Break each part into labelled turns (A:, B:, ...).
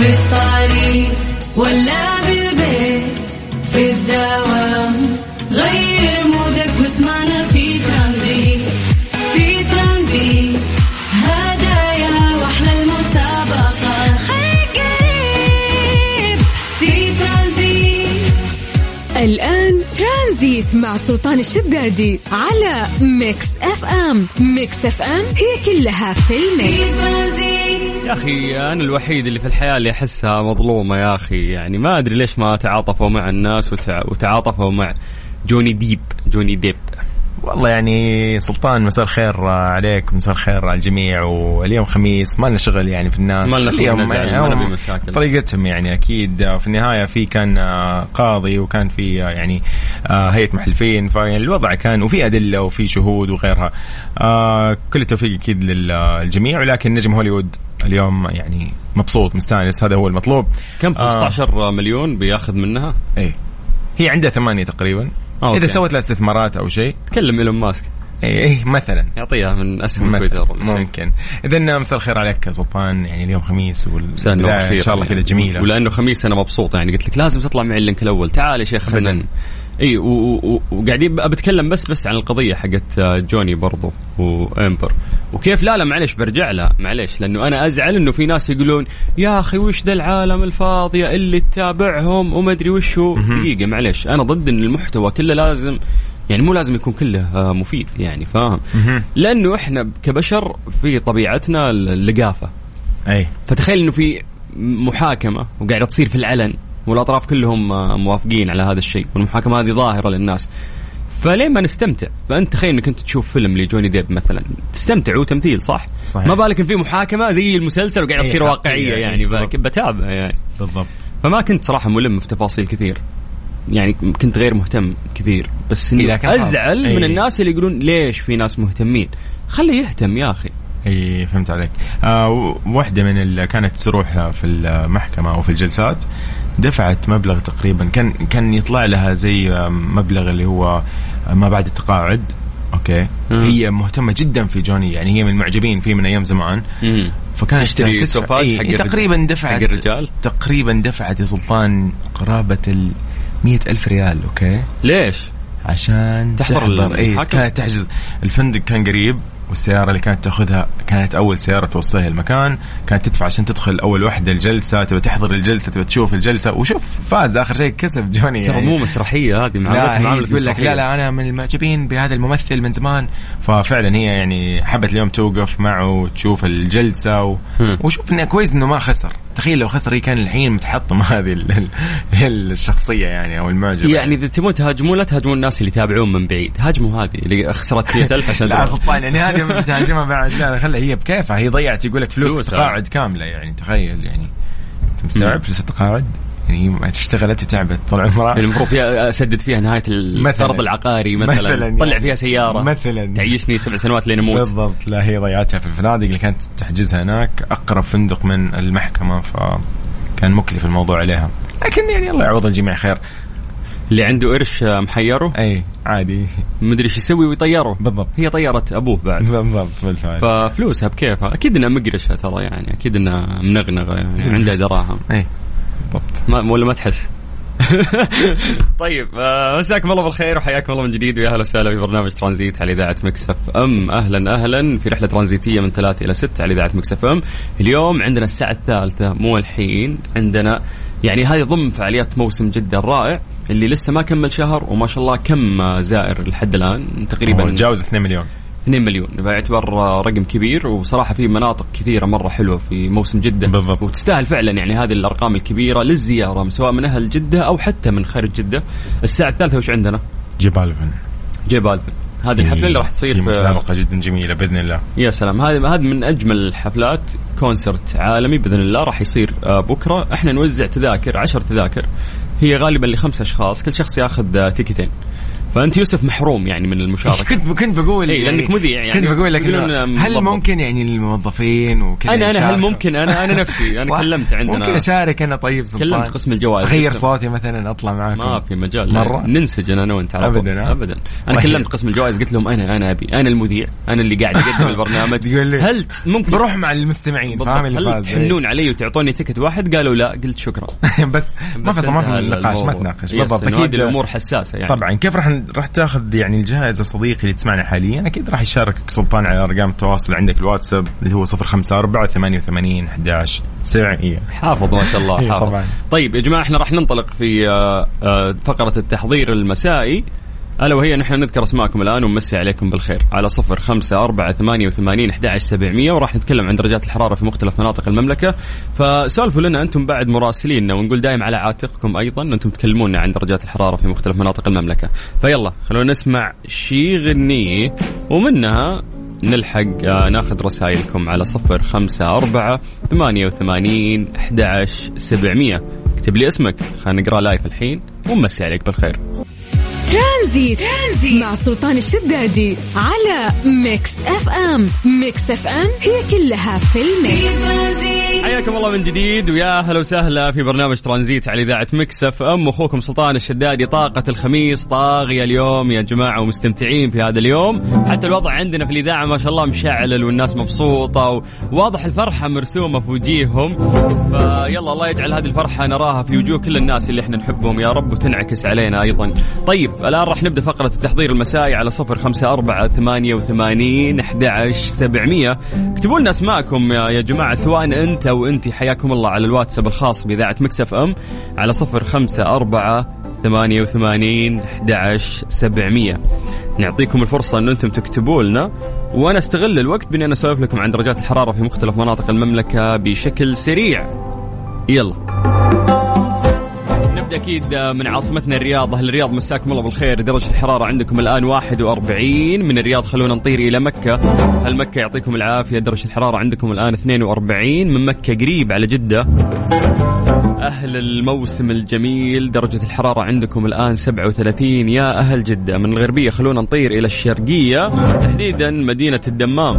A: في الطريق ولا بالبيت.
B: مع سلطان الشدادي على Mix FM. Mix FM هي كلها في ال
A: mix.
C: يا أخي أنا الوحيد اللي في الحياة اللي أحسها مظلومة يا أخي. يعني ما أدري ليش ما تعاطفوا مع الناس وتع... وتعاطفوا مع جوني ديب. جوني ديب.
D: والله يعني سلطان مساء الخير عليك مساء الخير على الجميع. واليوم خميس ما لنا شغل يعني في الناس.
C: ما لنا
D: اليوم يعني
C: ما
D: هم
C: مشاكل.
D: طريقتهم يعني أكيد. في النهاية في كان آه، قاضي وكان في آه، يعني آه، هيئة محلفين. فالوضع كان وفي أدلة وفي شهود وغيرها. كل التوفيق أكيد للجميع ولكن نجم هوليوود اليوم يعني مبسوط مستانس. هذا هو المطلوب.
C: كم؟
D: آه.
C: 15 مليون بياخذ منها؟
D: إيه. هي عندها ثمانية تقريبا.
C: okay.
D: إذا سوت لها استثمارات أو شيء.
C: تكلم إيلون ماسك.
D: إيه إيه، مثلا.
C: يعطيها من
D: أسهم.
C: تويتر
D: ممكن. اذا مساء الخير عليك يا سلطان. يعني اليوم خميس
C: خير
D: إن شاء الله كذا. جميلة.
C: ولأنه خميس أنا مبسوط يعني. قلت لك لازم تطلع معي ال link الأول. تعال يا شيخ. خلينا إي وقاعدين بتكلم بس بس عن القضية حقت آه، جوني برضو وإمبر. وكيف؟ لا لا معلش برجع لها معلش لأنه أنا أزعل إنه في ناس يقولون يا أخي وش ذا العالم الفاضية اللي تتابعهم وما أدري وش هو؟ دقيقة معلش أنا ضد إن المحتوى كله لازم يعني مو لازم يكون كله آه، مفيد يعني فاهم؟ لأنه إحنا كبشر في طبيعتنا اللقافة.
D: أي.
C: فتخيل إنه في محاكمة وقاعدة تصير في العلن. والأطراف كلهم آه، موافقين على هذا الشيء والمحاكمة هذه ظاهرة للناس فليه ما نستمتع؟ فأنت تخيل إنك أنت تشوف فيلم لجوني ديب مثلا تستمتع هو تمثيل صح؟
D: صحيح.
C: ما بالك إن في محاكمة زي المسلسل وقاعده
D: إيه،
C: تصير
D: واقعية
C: يعني. ب- بتابع يعني
D: بالضبط
C: فما كنت صراحة ملم في تفاصيل كثير يعني كنت غير مهتم كثير بس
D: خلاص.
C: أزعل من
D: إيه.
C: الناس اللي يقولون ليش في ناس مهتمين خليه يهتم يا أخي
D: إي فهمت عليك آه و- واحدة من اللي كانت تروح في المحكمة أو في الجلسات دفعت مبلغ تقريبا كان كان يطلع لها زي آه، مبلغ اللي هو ما بعد التقاعد okay
C: مم.
D: هي مهتمة جدا في جوني يعني هي من المعجبين فيه من أيام زمان
C: مم.
D: فكانت
C: تشتري
D: تدفع- إيه،
C: حق
D: تقريبا دفعت
C: حق الرجال؟
D: تقريبا دفعت يا سلطان قرابة ال ألف ريال okay
C: ليش؟
D: عشان
C: تحضر
D: تحضر إي
C: المحاكمة؟
D: كانت تحجز الفندق كان قريب والسيارة اللي كانت تأخذها كانت أول سيارة توصلها المكان كانت تدفع عشان تدخل أول وحدة الجلسة تبى تحضر الجلسة تبى تشوف الجلسة. وشوف فاز آخر شيء كسب جوني.
C: ترى
D: يعني.
C: مو مسرحية هذه معامله
D: تقول لك
C: مسرحية.
D: لا لا أنا من المعجبين بهذا الممثل من زمان. ففعلا هي يعني حبت اليوم توقف معه وتشوف الجلسة و... وشوف إنه كويس إنه ما خسر. تخيل لو خسر هي كان الحين متحطم هذه ال... ال... الشخصية يعني أو المعجبة
C: يعني. إذا تبون تهاجمون لا تهاجمون الناس اللي يتابعون من بعيد. هاجموا هذه اللي خسرت 100000 عشان
D: لا. سلطان يعني هذه بتهاجمها بعد. لا خلها هي بكيفها. هي ضيعت يقول لك فلوس
C: فلوسها.
D: تقاعد كاملة يعني. تخيل يعني. أنت مستوعب فلوس التقاعد؟ يعني هي ما اشتغلت وتعبت طول عمرها.
C: يعني المفروض فيها أسدد فيها نهاية القرض العقاري مثلا,
D: مثلاً
C: طلع
D: يعني.
C: فيها سيارة.
D: مثلاً.
C: تعيشني سبع سنوات لين أموت.
D: بالضبط. لا هي ضيعتها في الفنادق اللي كانت تحجزها هناك. أقرب فندق من المحكمة فكان مكلف الموضوع عليها. لكن يعني الله يعوض الجميع خير.
C: اللي عنده قرش آه، محيره؟
D: اي عادي.
C: مدري إيش يسوي ويطيره.
D: بالضبط.
C: هي طيرت أبوه بعد.
D: بالضبط بالفعل.
C: ففلوسها بكيفها. أكيد إنها مقرشة ترى يعني. أكيد إنها منغنغة يعني عندها دراهم.
D: اي بالضبط.
C: ما ولا ما تحس. طيب آه، مساكم الله بالخير وحياكم الله من جديد. ويا أهلا وسهلا في برنامج ترانزيت على إذاعة Mix FM. أهلا أهلا في رحلة ترانزيتية من ثلاث إلى ست على إذاعة Mix FM. اليوم عندنا الساعة الثالثة مو الحين. عندنا يعني هذه ضمن فعاليات موسم جده الرائع اللي لسه ما كمل شهر وما شاء الله كم زائر لحد الآن. تقريبا
D: تجاوز 2 مليون.
C: 2 مليون. فيعتبر آه، رقم كبير وصراحة في مناطق كثيرة مرة حلوة في موسم جدة.
D: بالضبط.
C: وتستاهل فعلا يعني هذه الأرقام الكبيرة للزيارة سواء من أهل جدة أو حتى من خارج جدة. الساعة الثالثة وش عندنا؟
D: جبال فن
C: جيب ألفن. هذه الحفلة اللي راح تصير
D: في مسابقة جدا جميلة بإذن الله.
C: يا سلام. هذه هذه من أجمل الحفلات كونسرت عالمي بإذن الله راح يصير آه، بكرة. إحنا نوزع تذاكر عشر تذاكر. هي غالبا لخمس أشخاص كل شخص ياخذ آه، تيكتين. فأنت يوسف محروم يعني من المشاركة
D: كنت كنت بقول
C: إيه، لأنك مذيع يعني.
D: كنت بقول لك هل. ممكن يعني الموظفين وكذا
C: أنا أنا هل؟ ممكن أنا أنا نفسي
D: أنا؟
C: كلمت عندنا
D: ممكن أشارك أنا طيب سلطان
C: كلمت قسم الجوائز أغير
D: صوتي مثلا أطلع معاكم
C: ما في مجال
D: مرة؟
C: ننسجن أنا وأنت على طول.
D: أبداً، ها؟
C: ابدا أنا
D: طيب.
C: كلمت قسم الجوائز قلت لهم أنا أنا أبي أنا المذيع أنا اللي قاعد أقدم البرنامج هل ممكن
D: بروح مع المستمعين. فاهم
C: هل. تحنون علي وتعطوني تكت واحد قالوا لا قلت شكرا
D: بس ما في ما في نقاش ما. تناقش بالضبط أكيد
C: الأمور حساسة يعني
D: طبعا كيف راح راح تاخذ يعني الجائزه صديقي اللي تسمعنا حاليا. أكيد راح يشاركك سلطان على أرقام التواصل عندك الواتساب اللي هو 054 88 11 700
C: حافظ ما شاء الله
D: إيه
C: حافظ.
D: طبعاً.
C: طيب يا جماعة إحنا راح ننطلق في آه، آه، فقرة التحضير المسائي. ألا وهي نحن نذكر أسماءكم الآن ونمسي عليكم بالخير. على صفر خمسة أربعة ثمانية وثمانين أحد سبعمية وراح نتكلم عن درجات الحرارة في مختلف مناطق المملكة. فسولفوا لنا أنتم بعد مراسليننا ونقول دايم على عاتقكم أيضا أنتم تكلمونا عن درجات الحرارة في مختلف مناطق المملكة. فيلا خلونا نسمع شي غنية ومنها نلحق آه، ناخذ رسائلكم على صفر خمسة أربعة ثمانية وثمانين أحد سبعمية. اكتب لي اسمك خلينا نقرأ live الحين ونمسي عليك بالخير.
B: ترانزيت. ترانزيت. مع سلطان الشدادي على Mix FM. Mix FM هي كلها في ال
A: mix.
C: حياكم الله من جديد ويا هلا وسهلا في برنامج ترانزيت على إذاعة Mix FM. أخوكم سلطان الشدادي طاقة الخميس طاغية اليوم يا جماعة ومستمتعين في هذا اليوم. حتى الوضع عندنا في الإذاعة ما شاء الله مشعل والناس مبسوطة وواضح الفرحة مرسومة في وجيههم. فيلا الله يجعل هذه الفرحة نراها في وجوه كل الناس اللي إحنا نحبهم. يا رب وتنعكس علينا أيضا. طيب الآن راح نبدأ فقرة التحضير المسائي على صفر خمسة أربعة ثمانية وثمانين أحد سبعمية. اكتبوا لنا أسماءكم يا جماعة سواء أنت أو أنت حياكم الله على الواتساب الخاص بإذاعة Mix FM على صفر خمسة أربعة ثمانية وثمانين أحد سبعمية. نعطيكم الفرصة أن أنتم تكتبوا لنا وأنا أستغل الوقت بأني أنا أسولف لكم عن درجات الحرارة في مختلف مناطق المملكة بشكل سريع. يلا. نبدا أكيد من عاصمتنا الرياض أهل الرياض مساكم الله بالخير. درجة الحرارة عندكم الآن 41 من الرياض خلونا نطير إلى مكة. هل مكة يعطيكم العافية؟ درجة الحرارة عندكم الآن 42 من مكة قريب على جدة. أهل الموسم الجميل درجة الحرارة عندكم الآن 37 يا أهل جدة من الغربية خلونا نطير إلى الشرقية. تحديدا مدينة الدمام.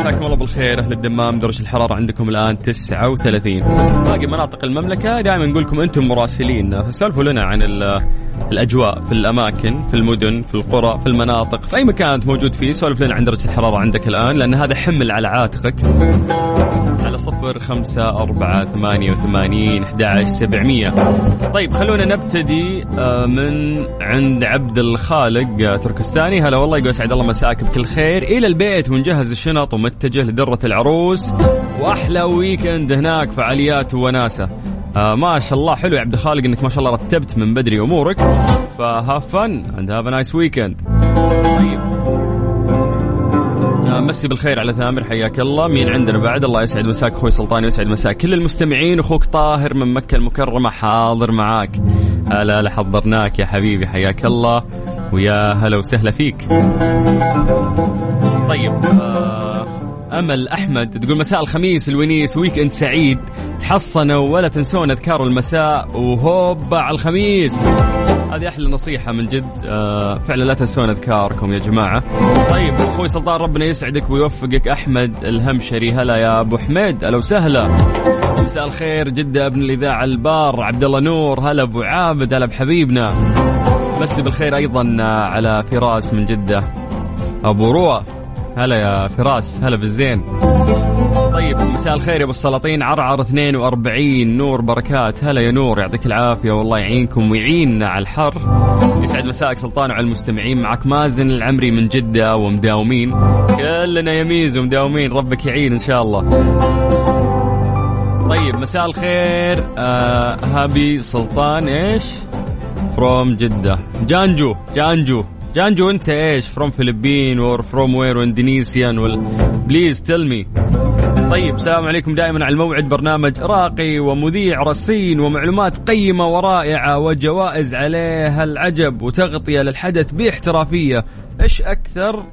C: مساكم الله بالخير. أهل الدمام درجه الحرارة عندكم الآن 39 باقي مناطق المملكة دائما نقول لكم أنتم مراسلين. فسولفوا لنا عن ال- الأجواء في الأماكن في المدن في القرى في المناطق في أي مكان أنت موجود فيه. سولف لنا عن درجة الحرارة عندك الآن لأن هذا حمل على عاتقك. على صفر خمسة أربعة ثمانية وثمانين أحد سبعمية. طيب خلونا نبتدي آه، من عند عبد الخالق آه، تركستاني. هلا والله يقول سعد الله مساك بكل خير. إلى البيت ونجهز الشنط ومتجه لدرة العروس. وأحلى weekend هناك فعاليات وناسة. آه ما شاء الله حلو يا عبد الخالق إنك ما شاء الله رتبت من بدري أمورك. ف have fun and have nice weekend طيب. آه، مسي بالخير على ثامر حياك الله. مين عندنا بعد؟ الله يسعد مساك أخوي سلطان ويسعد مساك كل المستمعين. أخوك طاهر من مكة المكرمة حاضر معاك. هلا هلا حضرناك يا حبيبي حياك الله. ويا هلا وسهلا فيك. طيب آه، أمل أحمد تقول مساء الخميس الونيس weekend سعيد. تحصنوا ولا تنسون أذكار المساء. وهوب على الخميس. هذه أحلى نصيحة من جد. آه فعلا لا تنسون أذكاركم يا جماعة. طيب أخوي سلطان ربنا يسعدك ويوفقك. أحمد الهمشري هلا يا أبو حميد. أهلا وسهلا. مساء الخير جدة ابن الإذاعة البار عبد الله نور. هلا أبو عابد هلا بحبيبنا. مسي بالخير أيضا آه، على فراس من جدة. أبو روى هلا يا فراس هلا بالزين. طيب مساء الخير يا أبو السلاطين. عرعر 42 نور بركات. هلا يا نور يعطيك العافية. والله يعينكم ويعيننا على الحر. يسعد مساك سلطان وعلى المستمعين. معك مازن العمري من جدة ومداومين. كلنا يميز ومداومين. ربك يعين إن شاء الله. طيب مساء الخير. آه هابي سلطان إيش؟ فروم جدة. جانجو جانجو. جانجو انت إيش؟ فروم فلبين اور فروم وير اندونيسيان وال بليز تيل مي طيب السلام عليكم دائما على الموعد. برنامج راقي ومذيع رصين ومعلومات قيمة ورائعة وجوائز عليها العجب وتغطية للحدث باحترافية. إيش أكثر؟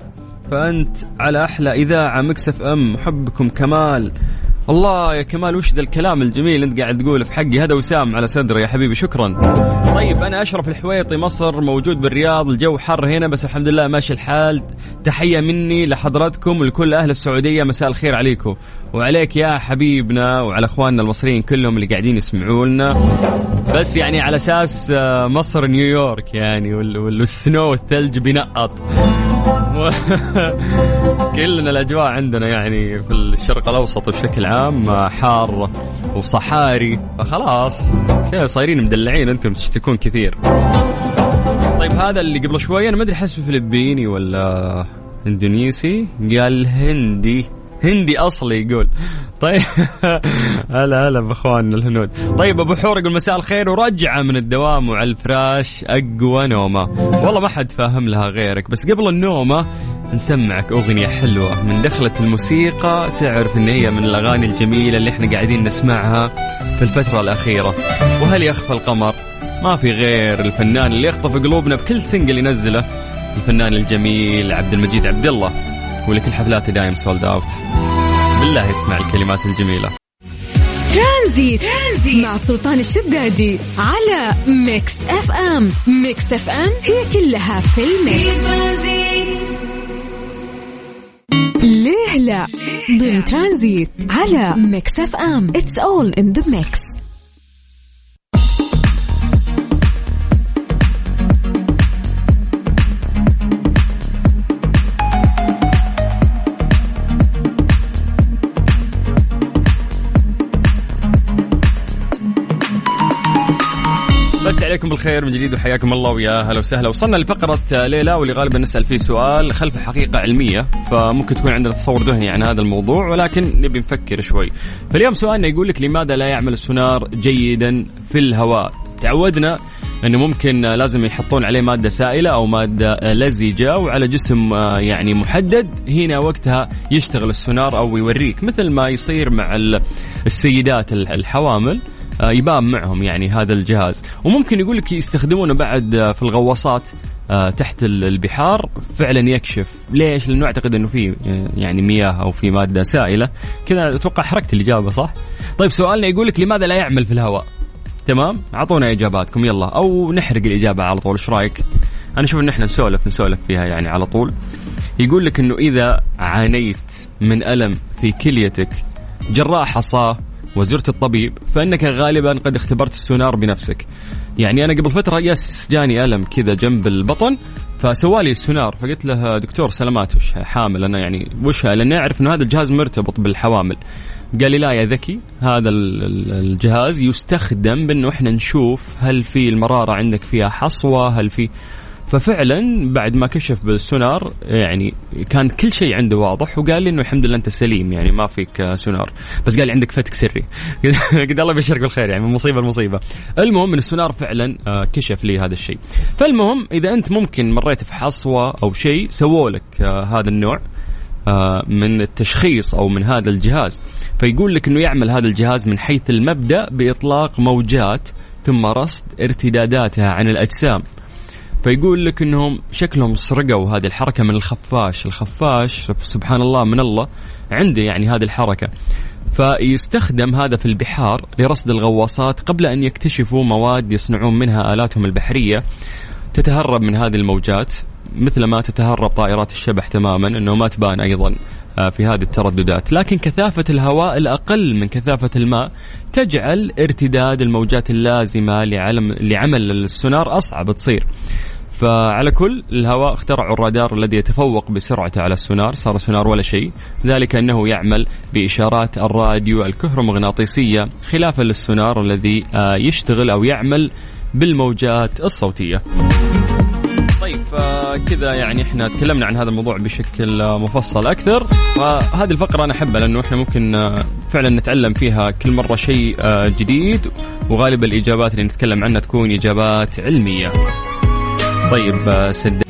C: فأنت على أحلى إذاعة Mix FM. حبكم كمال. الله يا كمال وش ذا الكلام الجميل انت قاعد تقوله في حقي؟ هذا وسام على صدري يا حبيبي شكرا. طيب أنا أشرف الحويطي مصر موجود بالرياض الجو حر هنا بس الحمد لله ماشي الحال. تحية مني لحضراتكم ولكل أهل السعودية مساء الخير عليكم. وعليك يا حبيبنا وعلى أخواننا المصريين كلهم اللي قاعدين يسمعوا لنا. بس يعني على أساس آه، مصر نيويورك يعني وال snow والثلج بينقط. كلنا الأجواء عندنا يعني في الشرق الأوسط بشكل عام حار وصحاري. فخلاص كذا صايرين مدلعين أنتم تشتكون كثير. طيب هذا اللي قبل شوي أنا ما أدري حسه فلبيني ولا إندونيسي؟ قال هندي. هندي أصلي يقول. طيب. هلا هلا بأخواننا الهنود. طيب أبو حور يقول مساء الخير ورجعة من الدوام وعلى الفراش أقوى نومة. والله ما حد فاهم لها غيرك بس قبل النومة نسمعك أغنية حلوة من دخلة الموسيقى. تعرف إن هي من الأغاني الجميلة اللي إحنا قاعدين نسمعها في الفترة الأخيرة. وهل يخفى القمر؟ ما في غير الفنان اللي يخطف قلوبنا بكل single ينزله الفنان الجميل عبد المجيد عبد الله. واللي كل حفلاته دايم sold out بالله اسمع الكلمات الجميلة.
B: ترانزيت. ترانزيت مع سلطان الشدادي على Mix FM. Mix FM هي كلها في ال mix. ليه لا؟ ضمن ترانزيت على Mix FM. It's all in the mix
C: عليكم بالخير من جديد وحياكم الله ويا هلا وسهلا. وصلنا لفقرة ليلى واللي غالبا نسأل فيه سؤال خلف حقيقة علمية فممكن تكون عندنا تصور ذهني عن هذا الموضوع ولكن نبي نفكر شوي. فاليوم سؤالنا يقول لك لماذا لا يعمل السونار جيدا في الهواء؟ تعودنا إنه ممكن لازم يحطون عليه مادة سائلة أو مادة لزجة وعلى جسم يعني محدد هنا وقتها يشتغل السونار أو يوريك مثل ما يصير مع السيدات الحوامل. آه، يبان معهم يعني هذا الجهاز. وممكن يقول لك يستخدمونه بعد آه، في الغواصات آه، تحت البحار. فعلا يكشف. ليش؟ لأنه أعتقد إنه في يعني مياه أو في مادة سائلة. كذا أتوقع حركت الإجابة صح؟ طيب سؤالنا يقول لك لماذا لا يعمل في الهواء؟ تمام؟ أعطونا إجاباتكم. يلا. أو نحرق الإجابة على طول. إيش رأيك؟ أنا أشوف إن إحنا نسولف نسولف فيها يعني على طول. يقول لك إنه إذا عانيت من ألم في كليتك جراء حصاه وزرت الطبيب فإنك غالبا قد اختبرت السونار بنفسك. يعني أنا قبل فترة يس جاني ألم كذا جنب البطن فسوالي السونار فقلت له دكتور سلامات وش حامل أنا يعني وش لأني أعرف إنه هذا الجهاز مرتبط بالحوامل. قال لي لا يا ذكي هذا الجهاز يستخدم بأنه إحنا نشوف هل في المرارة عندك فيها حصوة هل في ففعلا بعد ما كشف بالسونار يعني كان كل شيء عنده واضح وقال لي إنه الحمد لله أنت سليم يعني ما فيك سونار. بس قال لي عندك فتك سري. قلت الله يبشرك بالخير يعني من مصيبة لمصيبة. المهم إن السونار فعلا آه، كشف لي هذا الشيء. فالمهم إذا أنت ممكن مريت في حصوة أو شيء سووا لك آه، هذا النوع آه، من التشخيص أو من هذا الجهاز. فيقول لك إنه يعمل هذا الجهاز من حيث المبدأ بإطلاق موجات ثم رصد ارتداداتها عن الأجسام. فيقول لك إنهم شكلهم سرقوا هذه الحركة من الخفاش، الخفاش سبحان الله من الله عنده يعني هذه الحركة. فيستخدم هذا في البحار لرصد الغواصات قبل أن يكتشفوا مواد يصنعون منها آلاتهم البحرية. تتهرب من هذه الموجات مثل ما تتهرب طائرات الشبح تماما إنه ما تبان أيضا. في هذه الترددات. لكن كثافة الهواء الأقل من كثافة الماء تجعل ارتداد الموجات اللازمة لعلم لعمل السونار أصعب تصير. فعلى كل الهواء اخترعوا الرادار الذي يتفوق بسرعته على السونار صار سونار ولا شيء. ذلك أنه يعمل بإشارات الراديو الكهرومغناطيسية خلافا للسونار الذي آه، يشتغل أو يعمل بالموجات الصوتية. طيب كذا يعني إحنا تكلمنا عن هذا الموضوع بشكل مفصل أكثر. وهذه الفقرة أنا أحبها لأنه إحنا ممكن فعلا نتعلم فيها كل مرة شيء جديد وغالبا الإجابات اللي نتكلم عنها تكون إجابات علمية. طيب سد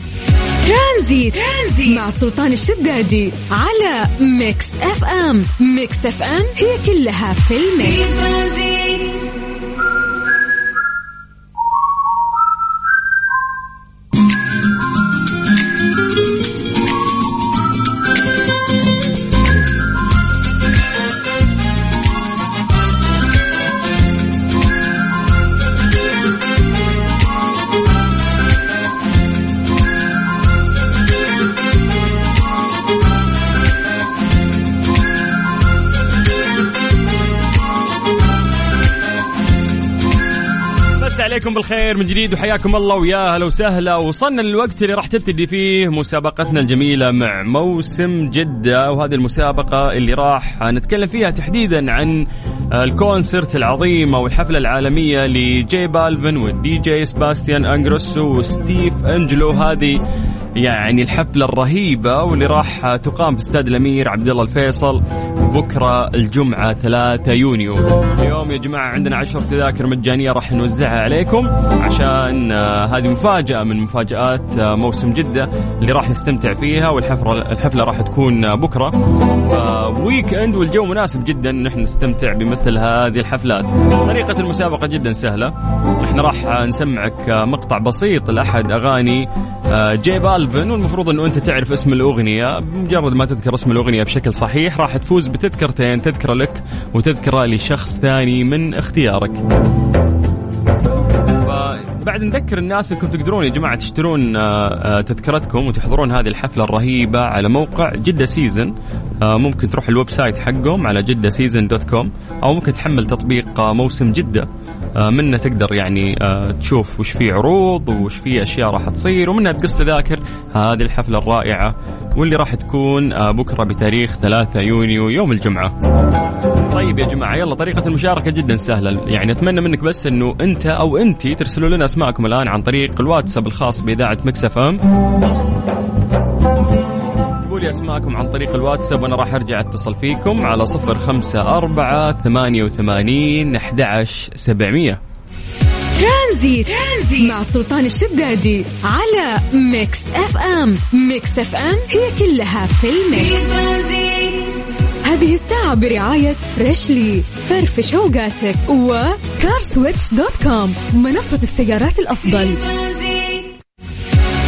B: ترانزيت. ترانزيت مع سلطان الشدادي على Mix FM. Mix FM هي كلها في ال mix.
C: مسا عليكم بالخير من جديد وحياكم الله ويا هلا وسهلا. وصلنا للوقت اللي راح تبتدي فيه مسابقتنا الجميلة مع موسم جدة وهذه المسابقة اللي راح نتكلم فيها تحديدا عن ال concert العظيم أو الحفلة العالمية ل J Balvin وال DJ Sebastian Ingrosso و Steve Angello. هذه يعني الحفلة الرهيبة واللي راح تقام في استاد الأمير عبد الله الفيصل بكرة الجمعة 3 يونيو. اليوم يا جماعة عندنا عشر تذاكر مجانية راح نوزعها عليكم عشان آه، هذه مفاجأة من مفاجآت آه، موسم جدة اللي راح نستمتع فيها والحفلة الحفلة راح تكون آه، بكرة. weekend والجو مناسب جدا إن إحنا نستمتع بمثل هذه الحفلات. طريقة المسابقة جدا سهلة. إحنا راح نسمعك مقطع بسيط لأحد أغاني J Balvin والمفروض إنه أنت تعرف اسم الأغنية. بمجرد ما تذكر اسم الأغنية بشكل صحيح راح تفوز بتذكرتين تذكرة لك وتذكرة لشخص ثاني من اختيارك. بعد نذكر الناس انكم تقدرون يا جماعة تشترون آه، آه، تذكرتكم وتحضرون هذه الحفلة الرهيبة على موقع Jeddah Season. آه، ممكن تروح ال website حقهم على Jeddah Season dot com أو ممكن تحمل تطبيق موسم جدة. منه تقدر يعني تشوف وش في عروض وش في أشياء راح تصير ومنها تقص تذاكر. هذه الحفلة الرائعة واللي راح تكون بكرة بتاريخ 3 يونيو يوم الجمعة. طيب يا جماعة يلا طريقة المشاركة جدا سهلة. يعني أتمنى منك بس إنه أنت أو انت ترسلوا لنا اسماءكم الآن عن طريق الواتساب الخاص بإذاعة Mix FM. اكتبوا لي أسماءكم عن طريق الواتساب وأنا راح أرجع أتصل فيكم على صفر خمسة أربعة ثمانية وثمانين أحد سبعمية.
B: ترانزيت. ترانزيت مع سلطان الشدادي على Mix FM. Mix FM هي كلها في ال mix. هذه الساعة برعاية Freshly فرفش اوقاتك و CarSwitch dot com منصة السيارات الأفضل.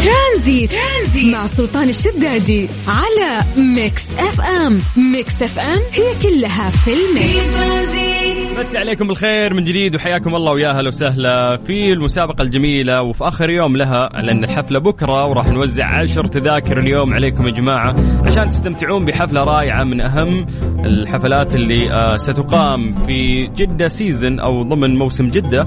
B: ترانزيت. ترانزيت مع سلطان الشدادي على Mix FM Mix FM هي كلها في ال
C: mix مسا عليكم بالخير من جديد وحياكم الله ويا أهلا وسهلا في المسابقة الجميلة وفي آخر يوم لها لأن الحفلة بكرة وراح نوزع عشر تذاكر اليوم عليكم يا جماعة عشان تستمتعون بحفلة رائعة من أهم الحفلات اللي آه، ستقام في جدة season أو ضمن موسم جدة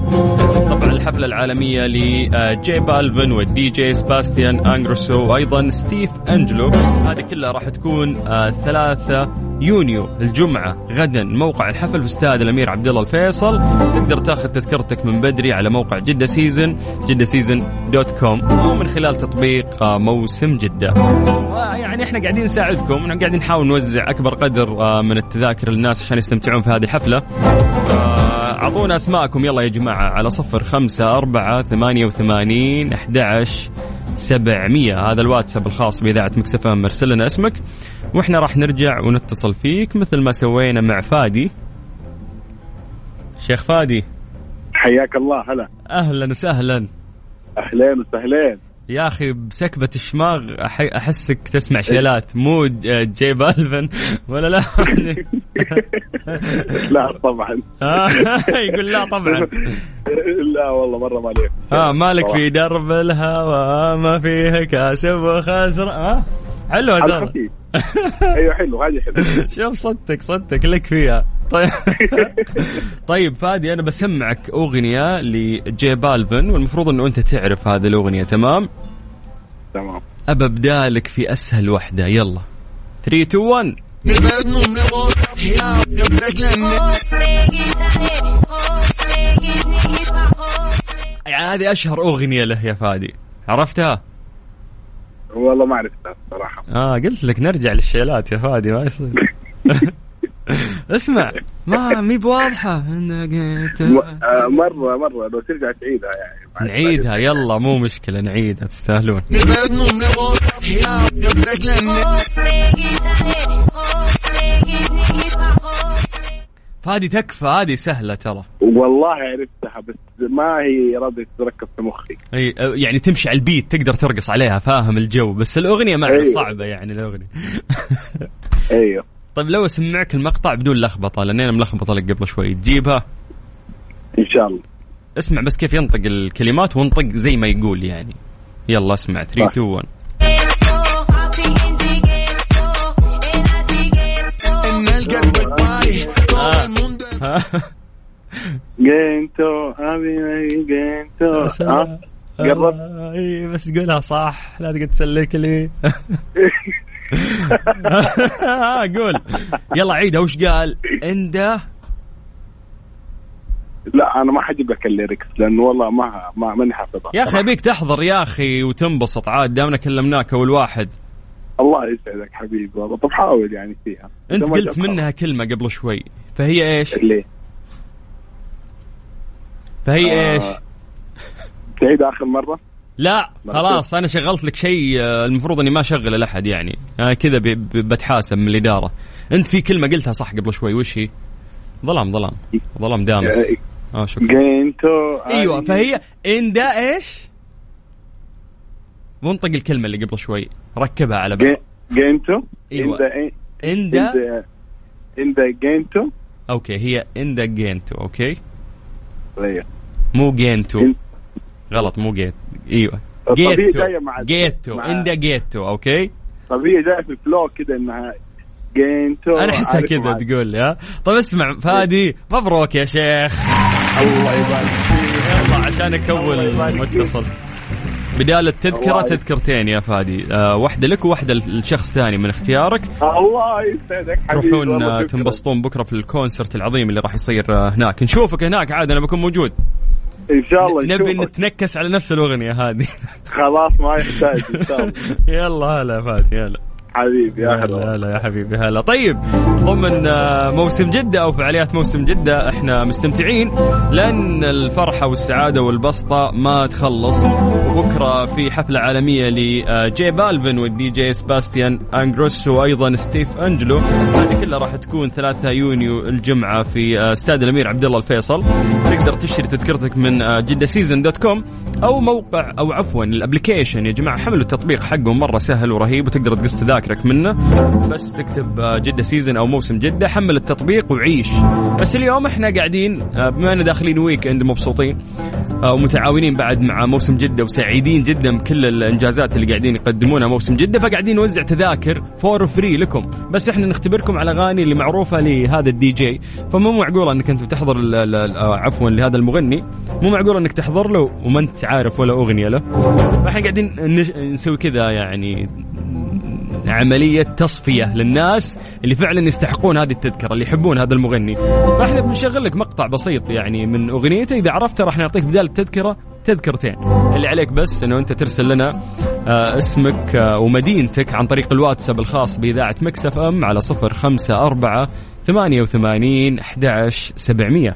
C: طبعا الحفلة العالمية ل J Balvin وال DJ سباستيان أنجروسو وأيضا ستيف أنجلو. هذه كلها راح تكون آه، ثلاثة يونيو الجمعة غدا موقع الحفل في استاد الأمير عبد الله الفيصل. تقدر تاخذ تذكرتك من بدري على موقع جدة season جدة season دوت كوم أو من خلال تطبيق آه، موسم جدة. يعني إحنا قاعدين نساعدكم قاعدين نحاول نوزع أكبر قدر آه، من التذاكر للناس عشان يستمتعون في هذه الحفلة. أعطونا أسماءكم. يلا يا جماعة على صفر خمسة أربعة ثمانية وثمانين أحد سبعمية. هذا الواتساب الخاص بإذاعة مكسفة مرسل لنا اسمك وإحنا راح نرجع ونتصل فيك مثل ما سوينا مع فادي. شيخ فادي.
E: حياك الله. هلا.
C: أهلا وسهلا.
E: أهلين وسهلين.
C: يا أخي بسكبة الشماغ أحسك تسمع شيلات. مو جي بالفن ولا لا؟
E: لا طبعا.
C: آه، يقول لا طبعا.
E: لا والله مرة مالك
C: آه مالك في درب الهوى ما فيه كاسب وخسر. آه حلو هذول
E: أيوه حلو هذه حلو
C: شوف صدتك صدتك لك فيها. طيب. طيب فادي أنا بسمعك أغنية لجي بالفن والمفروض إنه أنت تعرف هذه الأغنية تمام؟
E: تمام.
C: ابى ابدا لك في أسهل وحدة. يلا. 3 2 1 هذه أشهر أغنية له يا فادي. عرفتها؟
E: والله ما عرفتها الصراحه
C: آه قلت لك نرجع للشيلات يا فادي ما يصير. اسمع ما مي بواضحة
E: آه، مرة مرة لو ترجع تعيدها يعني.
C: نعيدها يلا مو مشكلة نعيدها تستاهلون. فهذه تكفى هذه سهلة ترى.
E: والله عرفتها بس ما هي راضية تتركب في مخي.
C: اي يعني تمشي على البيت تقدر ترقص عليها فاهم الجو بس الأغنية ما أيوه. صعبة يعني الأغنية.
E: أيوه.
C: طيب لو أسمعك المقطع بدون لخبطة لأننا ملخبطة لك قبل شوي. تجيبها
E: إن شاء الله.
C: اسمع بس كيف ينطق الكلمات وانطق زي ما يقول يعني. يلا اسمع. 3 2 1
E: جينتو ابي جينتو قربت
C: اي بس قولها صح لا تقعد تسلك لي قول يلا عيدها وش قال عنده
E: لا أنا ما حجيب لك الليركس لأنه والله ما ما ماني حافظها
C: يا أخي أبيك تحضر يا أخي وتنبسط عاد دامنا كلمناك أول واحد
E: الله يسعدك حبيبي والله طب حاول يعني فيها أنت
C: قلت منها كلمة قبل شوي فهي
E: إيش؟ ليه؟
C: فهي
E: آه.
C: إيش؟
E: تعيد آخر مرة؟
C: لا. خلاص أنا شغلت لك شيء آه، المفروض إني ما أشغله لأحد يعني. أنا كذا بتحاسب من الإدارة. أنت في كلمة قلتها صح قبل شوي وش هي؟ ظلام ظلام. ظلام دامس. آه شكرا.
E: أيوه
C: فهي إندا إيش؟ منطق الكلمة اللي قبل شوي. ركبها على بعض.
E: جي- جينتو
C: أيوة.
E: إندا
C: إندا؟
E: اندا إندا جينتو
C: أوكي هي إندا جينتو أوكي؟
E: أيوه
C: مو جينتو غلط مو جيت.
E: إيوه.
C: جيتو. جيتو. إندا جيتو أوكي؟
E: طبيعي جاي في الفلو كده إنها جينتو
C: أنا
E: أحسها
C: كذا. تقول يا طيب اسمع فادي مبروك يا شيخ.
E: الله يبارك فيك.
C: يلا عشان أكون متصل. بدال التذكرة
E: الله
C: تذكرتين يا فادي. آه واحدة لك وواحدة لشخص ثاني من اختيارك.
E: الله يسعدك
C: تروحون آه،. تنبسطون بكرة في ال concert العظيم اللي راح يصير آه، هناك. نشوفك هناك عاد أنا بكون موجود.
E: إن شاء الله
C: نبي. نتنكس على نفس الأغنية هذه.
E: خلاص ما يحتاج إن شاء الله.
C: يلا هلا فادي هلا
E: حبيبي يا
C: هلا.
E: هلا
C: يا حبيبي هلا. طيب ضمن آه، موسم جدة أو فعاليات موسم جدة إحنا مستمتعين لأن الفرحة والسعادة والبسطة ما تخلص. وبكرة في حفلة عالمية ل J Balvin وال DJ سباستيان أنجروس وأيضا ستيف أنجلو. هذه كلها راح تكون 3 يونيو الجمعة في آه، استاد الأمير عبد الله الفيصل. تقدر تشتري تذكرتك من آه، جدة season dot com أو موقع أو عفوا ال application يا جماعة حملوا التطبيق حقهم مرة سهل ورهيب وتقدر تقص تذاكرك منه. بس تكتب آه، جدة season أو موسم جدة حمل التطبيق وعيش. بس اليوم إحنا قاعدين آه، بما أننا داخلين weekend مبسوطين آه، ومتعاونين بعد مع موسم جدة وسعيدين جدا بكل الإنجازات اللي قاعدين يقدمونها موسم جدة فقاعدين نوزع تذاكر for free لكم. بس إحنا نختبركم على أغاني اللي معروفة لهذا الدي جي. فمو معقول أنك أنت تحضر عفوا لهذا المغني. مو معقول أنك تحضر له وما أنت عارف ولا أغنية له. فإحنا قاعدين نسوي كذا يعني عملية تصفية للناس اللي فعلا يستحقون هذه التذكرة اللي يحبون هذا المغني. فاحنا بنشغل لك مقطع بسيط يعني من أغنيته. إذا عرفته راح نعطيك بدال التذكرة تذكرتين. اللي عليك بس أنه أنت ترسل لنا آه اسمك آه ومدينتك عن طريق الواتساب الخاص بإذاعة مكسف أم على صفر خمسة أربعة ثمانية وثمانين أحد سبعمية.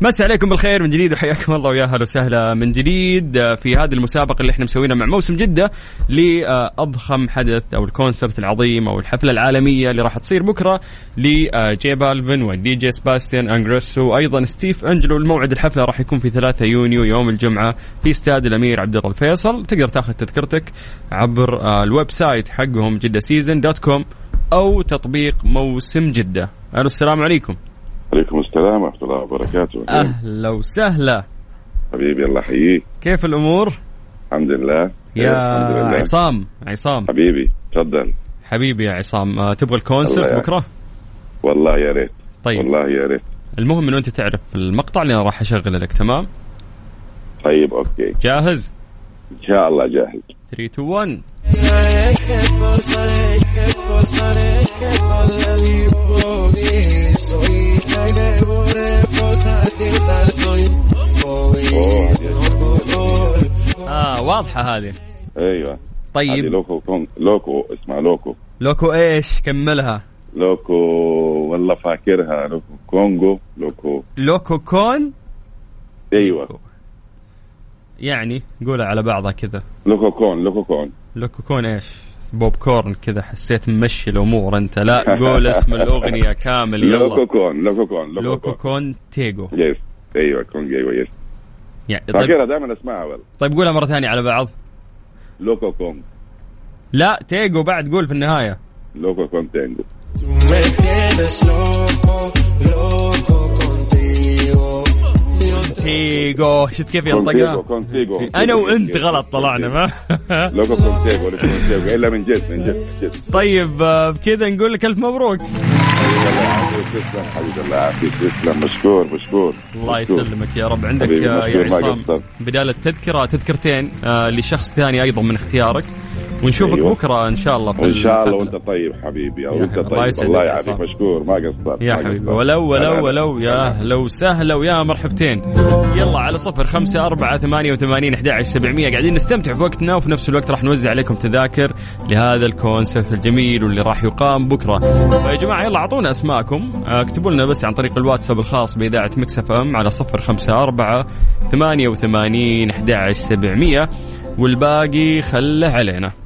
C: مسا عليكم بالخير من جديد وحياكم الله ويا أهلا وسهلا من جديد. آه، في هذه المسابقة اللي إحنا مسوينها مع موسم جدة لأضخم حدث أو ال concert العظيم أو الحفلة العالمية اللي راح تصير بكرة ل J Balvin و DJ سباستيان انجريس وأيضا ستيف أنجلو. الموعد الحفلة راح يكون في 3 يونيو يوم الجمعة في استاد الأمير عبد الله الفيصل. تقدر تاخذ تذكرتك عبر ال website حقهم جدة season dot com أو تطبيق موسم جدة. ألو السلام عليكم.
F: عليكم السلام ورحمة الله وبركاته.
C: أهلا وسهلا.
F: حبيبي الله يحييك.
C: كيف الأمور؟
F: الحمد لله. الحمد
C: يا
F: لله.
C: عصام عصام.
F: حبيبي تفضل.
C: حبيبي يا عصام آه، تبغى
F: ال concert
C: بكرة؟
F: والله يا ريت.
C: طيب.
F: والله يا ريت.
C: المهم إنه أنت تعرف المقطع اللي أنا راح أشغله لك تمام؟
F: طيب okay.
C: جاهز؟
F: إن شاء الله جاهز.
C: 3 2 1 آه واضحة هذه.
F: أيوه. هذه
C: طيب
F: لوكو كون لوكو اسمها لوكو.
C: لوكو إيش؟ كملها.
F: لوكو والله فاكرها. لوكو كونغو لوكو.
C: لوكو كون؟
F: أيوه.
C: يعني قولها على بعضها كذا.
F: لوكو كون لوكو كون.
C: لوكو كون إيش؟ بوب كورن كذا حسيت ممشي الأمور أنت. لا قول اسم الأغنية كامل
F: لوكو
C: يلا
F: كون لوكو كون
C: لوكو
F: لوكو كون.
C: كون تيجو
F: يس أيوه كونغ أيوه يس
C: يعني طيب,
F: دائما أسمعها والله
C: طيب قولها مرة ثانية على بعض.
F: لوكو كونغ
C: لا تيجو بعد قول في النهاية.
F: لوكو كونتينجو
G: Me
C: تيجو شفت كيف
F: كونتيجو
C: ينطقها
F: كونتيجو
C: أنا وأنت غلط طلعنا ما؟
F: لوكو كونتيجو كونتيجو إلا من جد من جد من جد.
C: طيب آه، بكذا نقول لك ألف مبروك.
F: الله تسلم حبيبي الله يعافيك تسلم مشكور مشكور.
C: الله. يسلمك يا رب. عندك آه، يا
F: مشكور، ما
C: عصام. بدال التذكره تذكرتين آه، لشخص ثاني أيضا من اختيارك. ونشوفك
F: أيوة.
C: بكرة إن شاء الله في
F: وان شاء الله. وأنت طيب حبيبي
C: حبيبي، الله
F: طيب الله
C: يا
F: يعافيك. مشكور ما قصرت
C: يا حبيبي. ولو ولو. ولو يا لو سهلة ويا مرحبتين. يلا على صفر خمسة أربعة ثمانية وثمانين أحد سبعمية. قاعدين نستمتع في وقتنا وفي نفس الوقت راح نوزع عليكم تذاكر لهذا ال concert الجميل واللي راح يقام بكرة. فيا جماعة يلا أعطونا أسماءكم. آه، اكتبوا لنا بس عن طريق الواتساب الخاص بإذاعة Mix FM على صفر خمسة أربعة ثمانية وثمانين أحد سبعمية. والباقي خله علينا.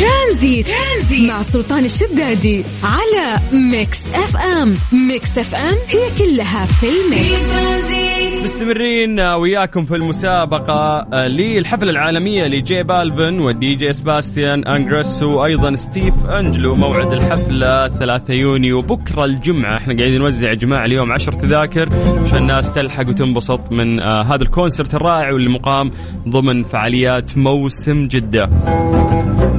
B: ترانزيت. ترانزيت مع سلطان الشدادي على Mix FM. Mix FM هي كلها في ال mix.
C: مستمرين وياكم في المسابقة آه، للحفلة العالمية ل J Balvin وال DJ Sebastian Ingrosso وأيضا Steve Angello موعد الحفلة 3 يونيو. بكرة الجمعة إحنا قاعدين نوزع يا جماعة اليوم 10 تذاكر عشان الناس تلحق وتنبسط من آه هذا ال concert الرائع واللي مقام ضمن فعاليات موسم جدة.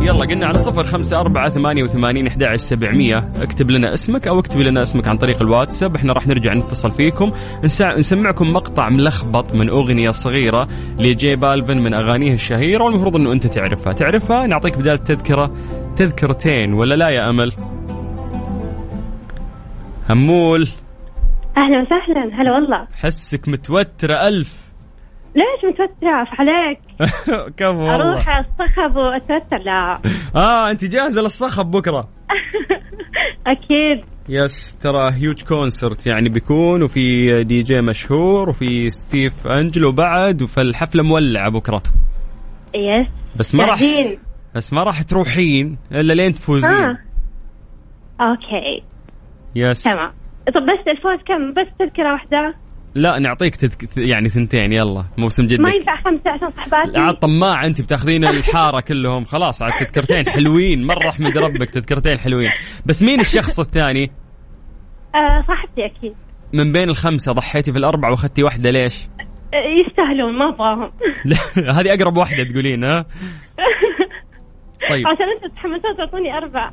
C: يلا قلنا على صفر خمسة أربعة ثمانية وثمانين أحد سبعمية. اكتب لنا اسمك أو اكتبي لنا اسمك عن طريق الواتساب. إحنا راح نرجع نتصل فيكم. نسع... نسمعكم مقطع ملخبط من أغنية صغيرة لجي بالفن من أغانيه الشهيرة. والمفروض أنه أنت تعرفها. تعرفها؟ نعطيك بدال التذكرة تذكرتين ولا لا يا أمل؟ همول.
H: أهلا وسهلا. هلا والله.
C: حسك متوترة ألف.
H: ليش متوترة؟ عليك.
C: كم والله.
H: أروح الصخب وأتوتر. لا.
C: آه أنت جاهزة للصخب بكرة.
H: أكيد.
C: yes ترى huge concert يعني بيكون وفي دي جي مشهور وفي Steve Angello بعد فالحفلة مولعة بكرة.
H: yes.
C: بس ما راح بس ما راح تروحين إلا لين تفوزين.
H: ها okay.
C: yes.
H: تمام. طب بس الفوز كم؟ بس تذكرة واحدة.
C: لا نعطيك تذك... يعني ثنتين يلا موسم جدة.
H: ما ينفع خمسة عشان صحباتي.
C: عاد طماع أنت بتاخذين الحارة كلهم. خلاص عاد تذكرتين حلوين. مره احمد ربك تذكرتين حلوين. بس مين الشخص الثاني؟
H: آه صاحبتي أكيد.
C: من بين الخمسة ضحيتي في الأربعة وأخذتي واحدة ليش؟
H: آه، يستاهلون ما أبغاهم.
C: هذه أقرب واحدة تقولين ها؟ طيب.
H: عشان أنتم تحمسون تعطوني أربع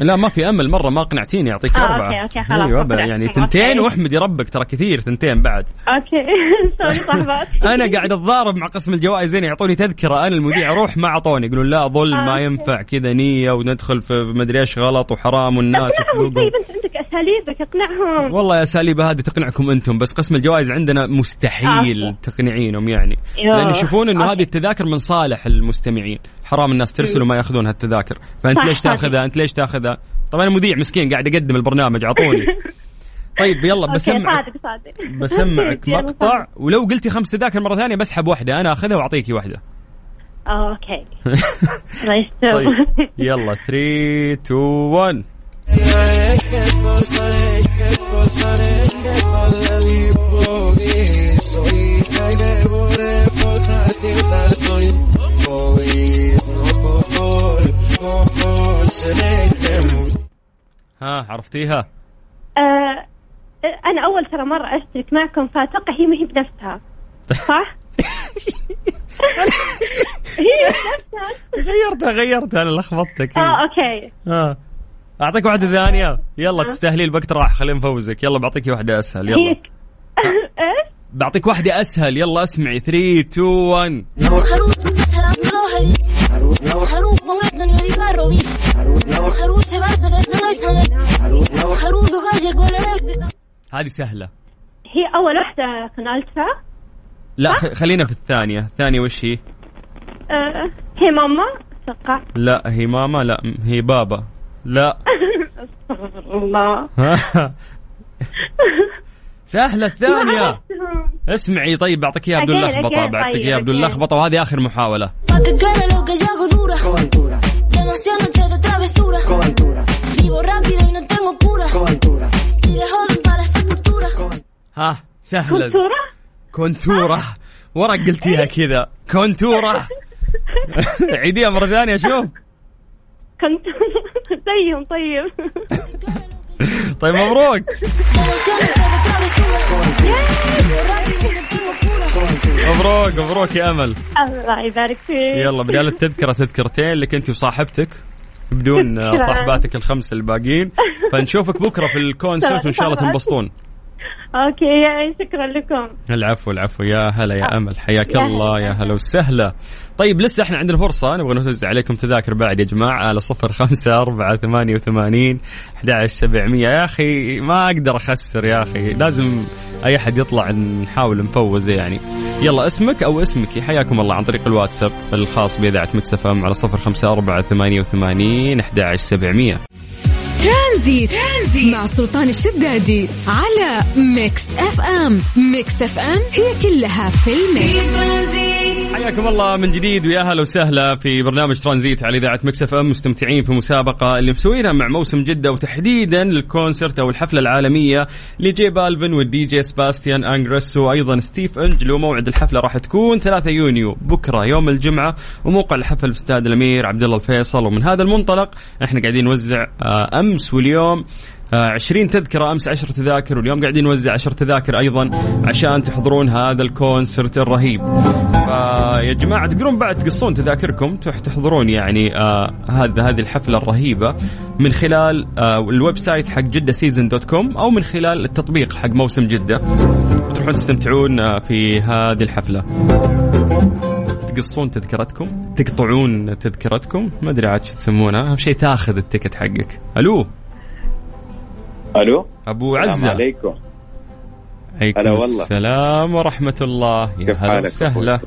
C: لا ما في أمل. مرة ما اقنعتيني. اعطيك
H: آه،
C: أربعة.
H: okay، okay، خلاص، أقنعك.
C: يعني. ثنتين واحمدي ربك. ترى كثير ثنتين بعد.
H: okay. sorry صاحباتي
C: أنا قاعد أتضارب مع قسم الجوائز. هنا يعطوني تذكرة. أنا المذيع أروح ما أعطوني. يقولون لا ظلم
H: آه،
C: ما
H: okay.
C: ينفع كذا نية وندخل في مدري إيش غلط وحرام والناس
H: اقنعهم. طيب أنت عندك أساليبك. اقنعهم.
C: والله يا أساليب هذه تقنعكم أنتم. بس قسم الجوائز عندنا مستحيل
H: آه.
C: تقنعينهم يعني. لأن يشوفون
H: إنه.
C: هذه التذاكر من صالح المستمعين. حرام الناس ترسل وما يأخذون هالتذاكر. فأنت
H: صح،
C: ليش. تأخذها؟ أنت ليش تأخذها؟ طبعا أنا مذيع مسكين قاعد اقدم البرنامج أعطوني. طيب يلا بسمعك.
H: صادق صادق.
C: بسمعك مقطع. ولو قلتي خمس تذاكر مرة ثانية بسحب واحدة. أنا
H: أخذها وأعطيكي واحدة. أوكي.
C: طيب يلا 3 2 1 ها عرفتيها؟
H: آه، أنا أول ترى مرة أشترك معكم فأتوقع هي ما هي بنفسها صح؟ هي بنفسها
C: غيرتها غيرتها أنا لخبطتك.
H: آه أوكي.
C: ها أعطيك واحدة ثانية. يلا تستاهلي الوقت راح. خلينا نفوزك. يلا بعطيك واحدة أسهل. يلا.
H: إيش؟
C: بعطيك واحدة أسهل. يلا اسمعي. 3 2 1 هذه سهلة.
H: هي أول واحدة كنالتها
C: لا خلينا في الثانية. الثانية وش هي؟
H: آه، هي ماما أتوقع.
C: لا هي ماما لا هي بابا. لا.
H: أستغفر الله.
C: سهلة الثانية. اسمعي طيب بعطيك اياها بدون
H: أجل،
C: بعطيك
H: طيب،
C: اياها بدون
H: أجل.
C: لخبطة وهذه
I: dejo para
C: ها سهلة.
H: كنتورة
C: كونتورة. ورق قلتيها كذا. كونتورة. عيديها مرة ثانية شوف.
H: كنت زيهم طيب.
C: طيب مبروك. مبروك مبروك يا أمل.
H: الله يبارك فيك.
C: يلا بدال التذكرة تذكرتين لك أنت وصاحبتك بدون آه،. صاحباتك الخمسة الباقيين. فنشوفك بكرة في الكونسرت وإن شاء الله تنبسطون.
H: أوكي شكرا لكم.
C: العفو العفو. يا هلا يا أمل حياك
H: يا
C: الله. يا هلا وسهلا. طيب لسه إحنا عندنا فرصة نبغى نوزع عليكم تذاكر بعد يا جماعة على صفر خمسة أربعة ثمانية وثمانين أحد سبعمية. يا أخي ما أقدر أخسر يا أخي. لازم أي أحد يطلع نحاول نفوزه يعني. يلا اسمك أو اسمك. حياكم الله عن طريق الواتساب الخاص على خمسة أربعة ثمانية وثمانين أحد سبعمية.
B: ترانزيت. ترانزيت مع سلطان الشدادي على Mix FM. Mix FM هي كلها في ال mix.
C: حياكم الله من جديد ويا هلا وسهلا في برنامج ترانزيت على إذاعة Mix FM. مستمتعين في مسابقة اللي مسوينها مع موسم جدة وتحديدا لل concert أو الحفلة العالمية ل J Balvin وال DJ Sebastian Ingrosso وأيضا Steve Angello موعد الحفلة راح تكون 3 يونيو بكرة يوم الجمعة وموقع الحفل في استاد الأمير عبد الله الفيصل. ومن هذا المنطلق إحنا قاعدين نوزع آه، أمس واليوم 20 تذكرة أمس 10 تذاكر واليوم قاعدين نوزع 10 تذاكر أيضا عشان تحضرون هذا ال concert الرهيب. فيا جماعة تقدرون بعد تقصون تذاكركم تح- تحضرون يعني آه هذا هذه الحفلة الرهيبة من خلال آه ال website حق Jeddah Season dot com أو من خلال التطبيق حق موسم جدة. وتروحون تستمتعون آه في هذه الحفلة. تقصون تذكرتكم؟ تقطعون تذكرتكم؟ ما أدري عاد شو تسمونها أهم شيء تاخذ التيكت حقك. ألو؟
F: ألو؟
C: أبو
F: السلام
C: عزة.
F: عليكم.
C: عليكم
F: هلا والله.
C: السلام ورحمة الله. يا هلا وسهلا؟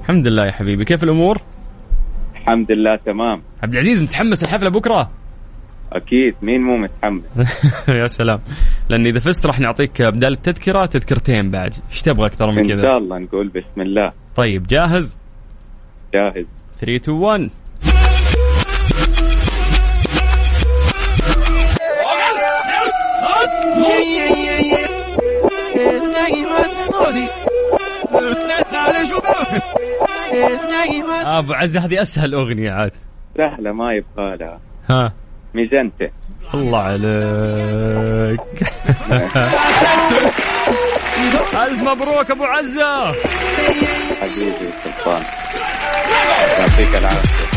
C: الحمد لله يا حبيبي. كيف الأمور؟
F: الحمد لله تمام.
C: عبد العزيز متحمس الحفله بكرة؟
F: أكيد. مين مو متحمس؟
C: يا سلام. لأن إذا فزت راح نعطيك بدال التذكرة تذكرتين بعد. إيش تبغى أكثر من
F: إن
C: كذا؟
F: شاء الله نقول بسم الله.
C: طيب جاهز؟
F: جاهز.
C: 3 2 1 أبو عزه هذه أسهل أغنية عاد.
F: سهلة ما يبغى لها.
C: ها.
F: ميزنته
C: الله عليك. ألف مبروك أبو عزة.
F: حبيبي سلطان. يعطيك العافية.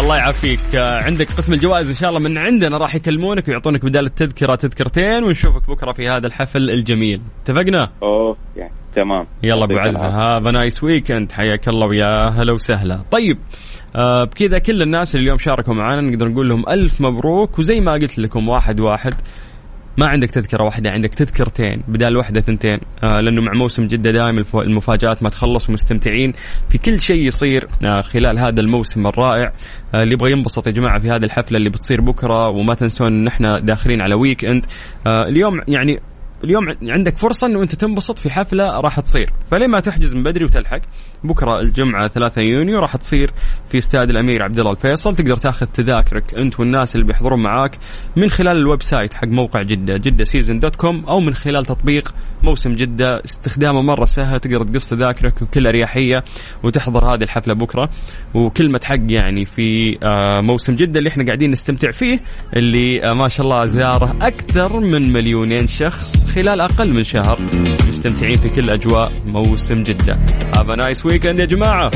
C: الله يعافيك. آه، عندك قسم الجوائز إن شاء الله من عندنا راح يكلمونك ويعطونك بدال التذكره تذكرتين ونشوفك بكرة في هذا الحفل الجميل. اتفقنا؟
F: اوه يعني تمام.
C: يلا أبو
F: عزة.
C: have nice weekend حياك الله ويا هلا وسهلا. طيب آه بكذا كل الناس اللي اليوم شاركوا معنا نقدر نقول لهم ألف مبروك. وزي ما قلت لكم واحد واحد. ما عندك تذكرة واحدة عندك تذكرتين بدال واحدة ثنتين. آه لأنه مع موسم جدة دائما المفاجآت ما تخلص ومستمتعين في كل شيء يصير آه خلال هذا الموسم الرائع. آه اللي يبغى ينبسط يا جماعة في هذه الحفلة اللي بتصير بكرة وما تنسون إن إحنا داخلين على weekend آه اليوم يعني اليوم عندك فرصة إنه أنت تنبسط في حفلة راح تصير، فليه ما تحجز من بدري وتلحق؟ بكرة الجمعة 3 يونيو راح تصير في استاد الأمير عبد الله الفيصل، تقدر تاخذ تذاكرك أنت والناس اللي بيحضرون معاك من خلال ال website حق موقع جدة، Jeddah Season dot com أو من خلال تطبيق موسم جدة، استخدامه مرة سهل تقدر تقص تذاكرك بكل أريحية وتحضر هذه الحفلة بكرة، وكلمة حق يعني في آه، موسم جدة اللي إحنا قاعدين نستمتع فيه اللي آه، ما شاء الله زاره أكثر من مليونين شخص. خلال أقل من شهر مستمتعين في كل أجواء موسم جدة. have nice weekend يا جماعة.